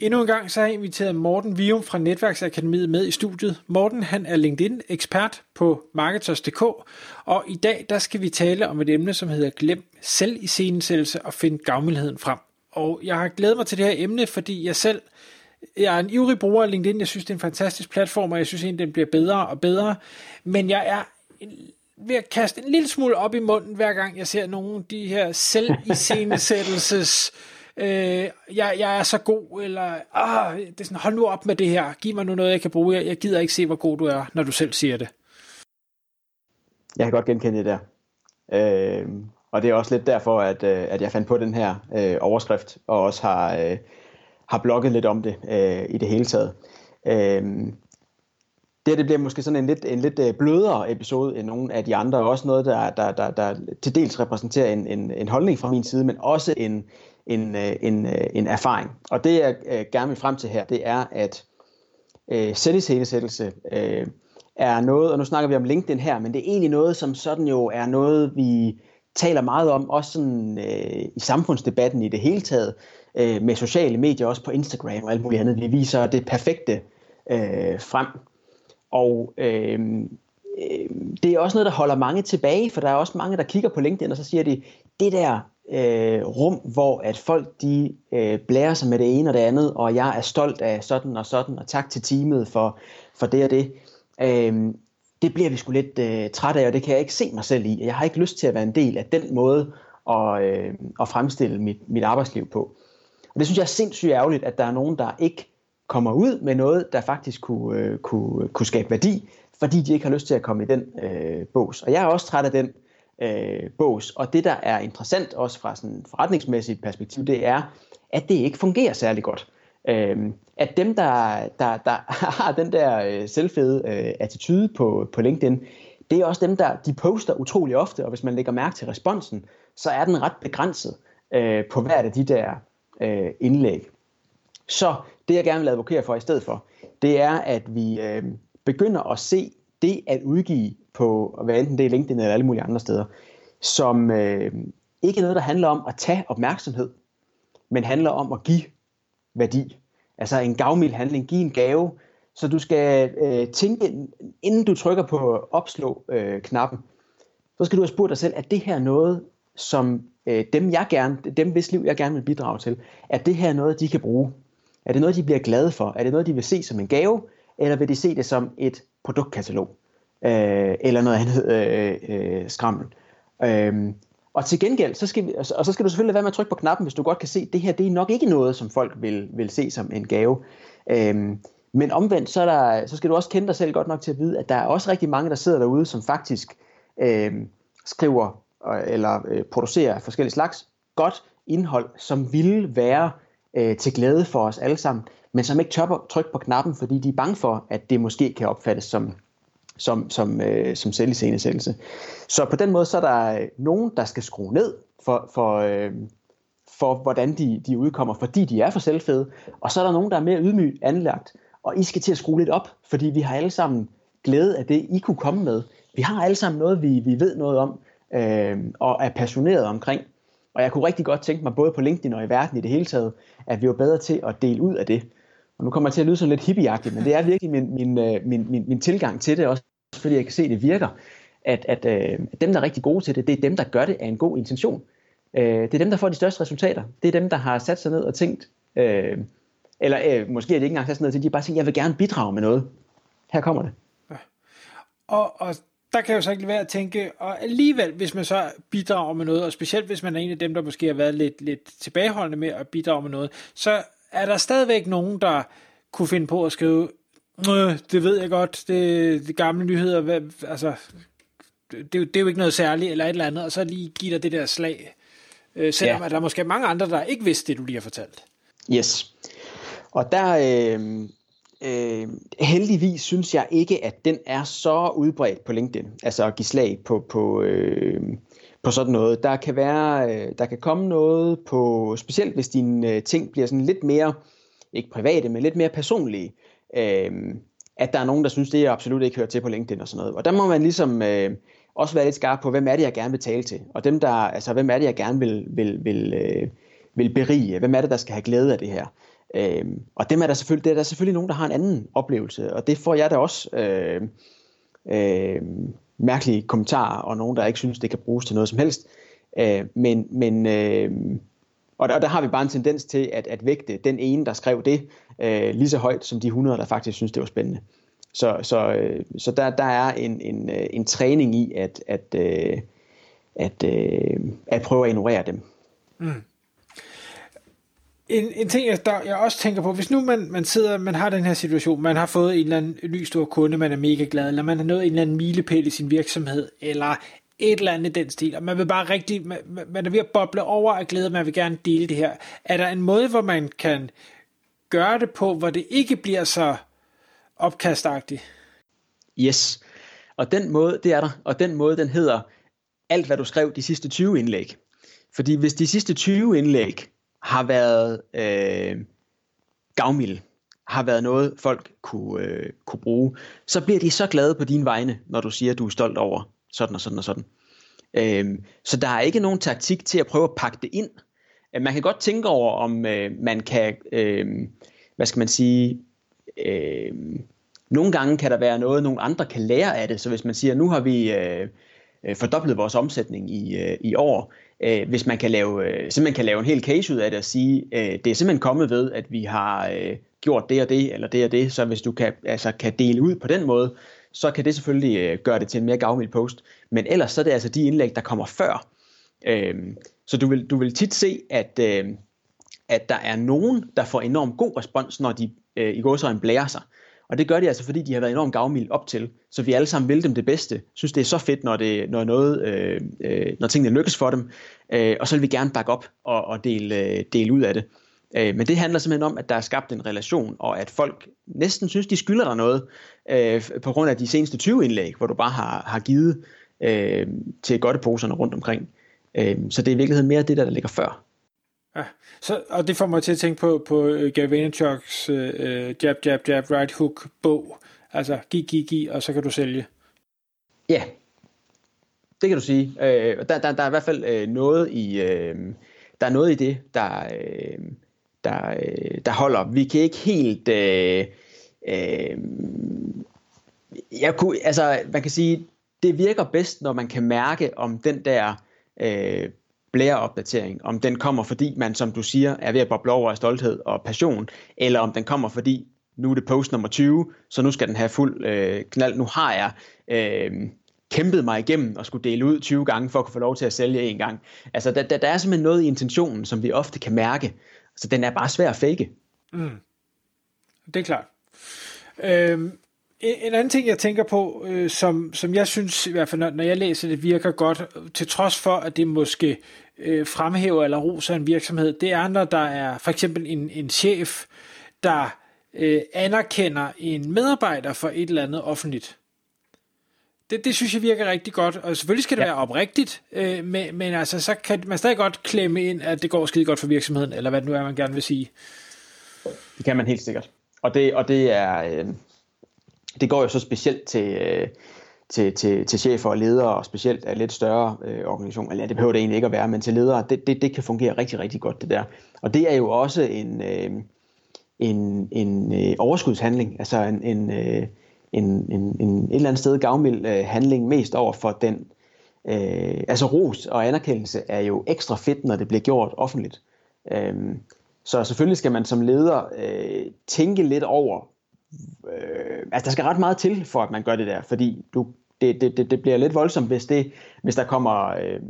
Endnu en gang så har jeg inviteret Morten Vium fra Netværksakademiet med i studiet. Morten han er LinkedIn-ekspert på Marketers.dk, og i dag der skal vi tale om et emne, som hedder Glem selv i scenesættelse og find gavmildheden frem. Og jeg har glædet mig til det her emne, fordi jeg selv jeg er en ivrig bruger af LinkedIn. Jeg synes, det er en fantastisk platform, og jeg synes egentlig, den bliver bedre og bedre. Men jeg er ved at kaste en lille smule op i munden, hver gang jeg ser nogle af de her selviscenesættelses øh, jeg, jeg er så god, eller ah, det er sådan, hold nu op med det her, giv mig nu noget, jeg kan bruge, jeg, jeg gider ikke se, hvor god du er, når du selv siger det. Jeg kan godt genkende det der. Øh, og det er også lidt derfor, at, øh, at jeg fandt på den her øh, overskrift, og også har, øh, har blogget lidt om det øh, i det hele taget. Øh, det, det bliver måske sådan en lidt, en lidt øh, blødere episode end nogle af de andre, og også noget, der, der, der, der til dels repræsenterer en, en, en holdning fra min side, men også en, en, øh, en, øh, en erfaring. Og det jeg gerne vil frem til her, det er, at øh, selviscenesættelse øh, er noget, og nu snakker vi om LinkedIn her, men det er egentlig noget, som sådan jo er noget, vi taler meget om, også sådan, øh, i samfundsdebatten i det hele taget, øh, med sociale medier, også på Instagram og alt muligt andet. Vi viser det perfekte øh, frem. Og øh, det er også noget, der holder mange tilbage, for der er også mange, der kigger på LinkedIn, og så siger de, det der øh, rum, hvor at folk de øh, blærer sig med det ene og det andet, og jeg er stolt af sådan og sådan, og tak til teamet for, for det og det. Øh, det bliver vi sgu lidt øh, træt af, og det kan jeg ikke se mig selv i. Jeg har ikke lyst til at være en del af den måde at, øh, at fremstille mit, mit arbejdsliv på. Og det synes jeg er sindssygt ærgerligt, at der er nogen, der ikke kommer ud med noget, der faktisk kunne, øh, kunne, øh, kunne skabe værdi, fordi de ikke har lyst til at komme i den øh, bås. Og jeg er også træt af den øh, bås. Og det, der er interessant også fra sådan et forretningsmæssigt perspektiv, det er, at det ikke fungerer særlig godt. Øh, at dem, der, der, der har den der øh, selvfede øh, attitude på, på LinkedIn, det er også dem, der de poster utrolig ofte, og hvis man lægger mærke til responsen, så er den ret begrænset øh, på hvert af de der øh, indlæg. Så det, jeg gerne vil advokere for i stedet for, det er, at vi øh, begynder at se det at udgive på, hvad enten det er LinkedIn eller alle mulige andre steder, som øh, ikke er noget, der handler om at tage opmærksomhed, men handler om at give værdi. Altså en gavmild handling, give en gave, så du skal øh, tænke, inden du trykker på opslå-knappen, øh, så skal du have spurgt dig selv, er det her noget, som øh, dem, jeg gerne, dem hvis liv jeg gerne vil bidrage til, er det her noget, de kan bruge? Er det noget, de bliver glade for? Er det noget, de vil se som en gave? Eller vil de se det som et produktkatalog? øh, eller noget andet øh, øh, skrammel. Øh, og til gengæld, så skal vi, og så skal du selvfølgelig være med at trykke på knappen, hvis du godt kan se, at det her det er nok ikke noget, som folk vil, vil se som en gave. Øh, men omvendt, så, er der, så skal du også kende dig selv godt nok til at vide, at der er også rigtig mange, der sidder derude, som faktisk øhm, øh, skriver eller øh, producerer forskellige slags godt indhold, som ville være øh, til glæde for os alle sammen, men som ikke tør trykke på knappen, fordi de er bange for, at det måske kan opfattes som som, som, øh, som selviscenesættelse. Så på den måde, så er der øh, nogen, der skal skrue ned for, for, øh, for hvordan de, de udkommer, fordi de er for selvfede, og så er der nogen, der er mere ydmygt anlagt, og I skal til at skrue lidt op, fordi vi har alle sammen glæde af det, I kunne komme med. Vi har alle sammen noget, vi, vi ved noget om, øh, og er passioneret omkring. Og jeg kunne rigtig godt tænke mig, både på LinkedIn og i verden i det hele taget, at vi var bedre til at dele ud af det. Og nu kommer jeg til at lyde sådan lidt hippieagtigt, men det er virkelig min, min, øh, min, min, min tilgang til det, også fordi jeg kan se, at det virker, at, at øh, dem, der er rigtig gode til det, det er dem, der gør det af en god intention. Øh, det er dem, der får de største resultater. Det er dem, der har sat sig ned og tænkt, øh, eller øh, måske er det ikke engang sat sig ned til, de har bare tænkt, jeg vil gerne bidrage med noget. Her kommer det. Ja. Og, og der kan jeg jo så ikke være at tænke, og alligevel, hvis man så bidrager med noget, og specielt hvis man er en af dem, der måske har været lidt, lidt tilbageholdende med at bidrage med noget, så er der stadigvæk nogen, der kunne finde på at skrive, det ved jeg godt, det, det gamle nyheder, hvad, altså, det, det er jo ikke noget særligt, eller et eller andet, og så lige give dig det der slag, øh, selvom ja. der er måske mange andre, der ikke vidste det, du lige har fortalt. Yes. Og der, øh, øh, heldigvis synes jeg ikke, at den er så udbredt på LinkedIn, altså at give slag på, på, øh, på sådan noget. Der kan være, øh, der kan komme noget på, specielt hvis dine øh, ting bliver sådan lidt mere, ikke private, men lidt mere personlige, øh, at der er nogen, der synes, det er absolut ikke hører til på LinkedIn og sådan noget. Og der må man ligesom øh, også være lidt skarp på, hvem er det, jeg gerne vil tale til? Og dem, der, altså, hvem er det, jeg gerne vil, vil, vil, øh, vil berige? Hvem er det, der skal have glæde af det her? Øh, og dem er der selvfølgelig, det er der selvfølgelig nogen, der har en anden oplevelse, og det får jeg da også øh, øh, mærkelige kommentarer, og nogen, der ikke synes, det kan bruges til noget som helst. Øh, men men øh, og der, og der har vi bare en tendens til at, at vægte den ene, der skrev det, øh, lige så højt som de 100, der faktisk synes, det var spændende. Så, så, øh, så der, der er en, en, øh, en træning i at, at, øh, at, øh, at prøve at ignorere dem. Mm. En, en ting, jeg, der, jeg også tænker på, hvis nu man, man sidder, man har den her situation, man har fået en eller anden ny stor kunde, man er mega glad, eller man har nået en eller anden milepæl i sin virksomhed, eller et eller andet i den stil, og man vil bare rigtig, man, man er ved at boble over af glæde, man vil gerne dele det her. Er der en måde, hvor man kan gøre det på, hvor det ikke bliver så opkastagtigt? Yes, og den måde, det er der, og den måde, den hedder alt, hvad du skrev de sidste 20 indlæg. Fordi hvis de sidste 20 indlæg har været øh, gavmild, har været noget, folk kunne, øh, kunne bruge, så bliver de så glade på dine vegne, når du siger, at du er stolt over sådan og sådan og sådan. Øh, så der er ikke nogen taktik til at prøve at pakke det ind. Øh, man kan godt tænke over, om øh, man kan, øh, hvad skal man sige, øh, nogle gange kan der være noget, nogle andre kan lære af det. Så hvis man siger, nu har vi øh, øh fordoblet vores omsætning i, øh, i år, øh, hvis man kan lave, øh, simpelthen kan lave en hel case ud af det og sige, øh, det er simpelthen kommet ved, at vi har øh, gjort det og det, eller det og det, så hvis du kan, altså, kan dele ud på den måde, så kan det selvfølgelig øh, gøre det til en mere gavmild post. Men ellers så er det altså de indlæg, der kommer før. Øh, så du vil, du vil tit se, at, øh, at der er nogen, der får enormt god respons, når de øh, i går så en blærer sig. Og det gør de altså, fordi de har været enormt gavmilde op til. Så vi alle sammen vil dem det bedste. Synes, det er så fedt, når, det, når, noget, øh, øh, når tingene lykkes for dem. Øh, og så vil vi gerne bakke op og, og dele, øh, dele ud af det. Øh, men det handler simpelthen om, at der er skabt en relation, og at folk næsten synes, de skylder dig noget, øh, på grund af de seneste 20 indlæg, hvor du bare har, har givet øh, til godteposerne rundt omkring. Øh, så det er i virkeligheden mere det, der, der ligger før. Ja, så, og det får mig til at tænke på, på øh, Gary Vaynerchuks øh, øh, Jab, Jab, Jab, Right Hook bog. Altså, giv, giv, giv, og så kan du sælge. Ja, det kan du sige. Øh, der, der, der er i hvert fald øh, noget i øh, der er noget i det, der, øh, der, øh, der holder. Vi kan ikke helt... Øh, øh, jeg kunne, altså, man kan sige, det virker bedst, når man kan mærke, om den der øh, blæreopdatering, om den kommer, fordi man, som du siger, er ved at boble over af stolthed og passion, eller om den kommer, fordi nu er det post nummer 20, så nu skal den have fuld øh, knald. Nu har jeg øh, kæmpet mig igennem og skulle dele ud 20 gange for at kunne få lov til at sælge en gang. Altså, der, der, der er simpelthen noget i intentionen, som vi ofte kan mærke. Så den er bare svær at fake. Mm. Det er klart. Øhm, en anden ting, jeg tænker på, øh, som, som jeg synes, i hvert fald når jeg læser det, virker godt, til trods for, at det måske øh, fremhæver eller roser en virksomhed, det er, når der er for eksempel en, en chef, der øh, anerkender en medarbejder for et eller andet offentligt. Det, det synes jeg virker rigtig godt, og selvfølgelig skal det ja. være oprigtigt, øh, men, men altså, så kan man stadig godt klemme ind, at det går skide godt for virksomheden, eller hvad det nu er, man gerne vil sige. Det kan man helt sikkert. Og det, og det er... Øh, det går jo så specielt til... Øh, til, til, til chefer og ledere, og specielt af lidt større øh, organisationer, eller det behøver det egentlig ikke at være, men til ledere, det, det, det kan fungere rigtig, rigtig godt det der. Og det er jo også en, øh, en, en øh, overskudshandling, altså en, en, øh, en, en, en et eller andet sted gavmild øh, handling mest over for den, øh, altså ros og anerkendelse er jo ekstra fedt, når det bliver gjort offentligt. Øh, så selvfølgelig skal man som leder øh, tænke lidt over, øh, altså der skal ret meget til, for at man gør det der, fordi du, det, det, det bliver lidt voldsomt, hvis, det, hvis der kommer, øh,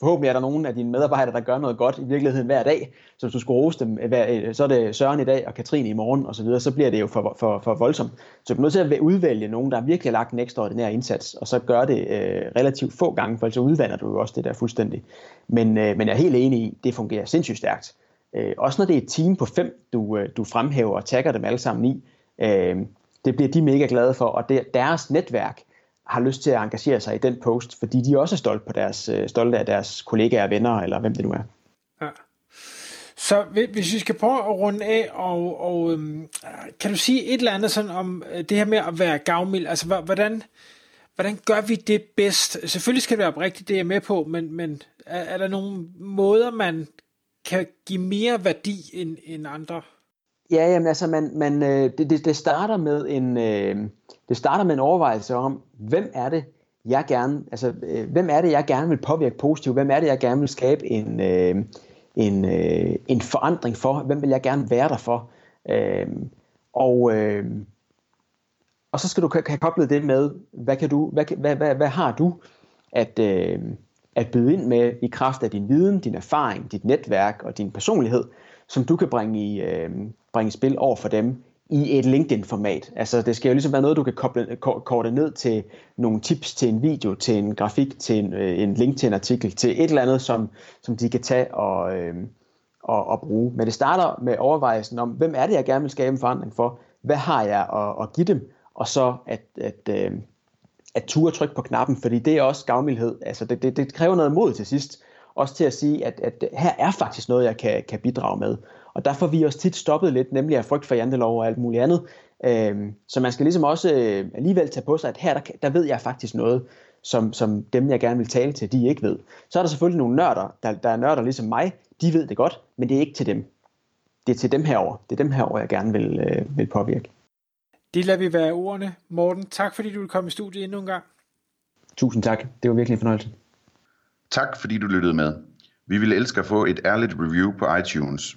forhåbentlig er der nogen af dine medarbejdere, der gør noget godt i virkeligheden hver dag, så hvis du skulle rose dem, øh, hver, øh, så er det Søren i dag og Katrine i morgen osv., så, videre, så bliver det jo for, for, for voldsomt. Så du er nødt til at udvælge nogen, der virkelig har lagt en ekstraordinær indsats, og så gør det øh, relativt få gange, for så udvander du jo også det der fuldstændig. Men, øh, men jeg er helt enig i, det fungerer sindssygt stærkt. Øh, også når det er et team på fem, du, øh, du fremhæver og tagger dem alle sammen i, øh, det bliver de mega glade for, og det, deres netværk har lyst til at engagere sig i den post, fordi de også er stolte, på deres, øh, stolte af deres kollegaer, venner, eller hvem det nu er. Ja. Så hvis vi skal prøve at runde af, og, og øhm, kan du sige et eller andet sådan om øh, det her med at være gavmild? Altså, hvordan, hvordan gør vi det bedst? Selvfølgelig skal det være oprigtigt, det er jeg med på, men, men er, er der nogle måder, man kan give mere værdi end, end andre? Ja, jamen altså, man, man, øh, det, det, det, starter med en, øh, det starter med en overvejelse om, hvem er det, jeg gerne, altså, øh, hvem er det, jeg gerne vil påvirke positivt? Hvem er det, jeg gerne vil skabe en, øh, en, øh, en forandring for? Hvem vil jeg gerne være der for? Øh, og, øh, og så skal du have koblet det med, hvad, kan du, hvad, hvad, hvad, hvad har du at, øh, at byde ind med i kraft af din viden, din erfaring, dit netværk og din personlighed, som du kan bringe i, øh, bringe spil over for dem i et LinkedIn-format. Altså det skal jo ligesom være noget, du kan koble, korte ned til nogle tips til en video, til en grafik, til en, øh, en link til en artikel, til et eller andet, som, som de kan tage og, øh, og, og bruge. Men det starter med overvejelsen om, hvem er det, jeg gerne vil skabe en forandring for? Hvad har jeg at, at give dem? Og så at, at, øh, at ture trykke på knappen, fordi det er også gavmildhed. Altså det, det, det kræver noget mod til sidst. Også til at sige, at, at her er faktisk noget, jeg kan, kan bidrage med. Og der får vi også tit stoppet lidt, nemlig af frygt for jantelov og alt muligt andet. Øhm, så man skal ligesom også øh, alligevel tage på sig, at her der, der ved jeg faktisk noget, som, som dem, jeg gerne vil tale til, de ikke ved. Så er der selvfølgelig nogle nørder, der, der er nørder ligesom mig, de ved det godt, men det er ikke til dem. Det er til dem herover. Det er dem herover, jeg gerne vil, øh, vil påvirke. Det lader vi være ordene. Morten, tak fordi du vil komme i studiet endnu en gang. Tusind tak. Det var virkelig en fornøjelse. Tak fordi du lyttede med. Vi ville elske at få et ærligt review på iTunes.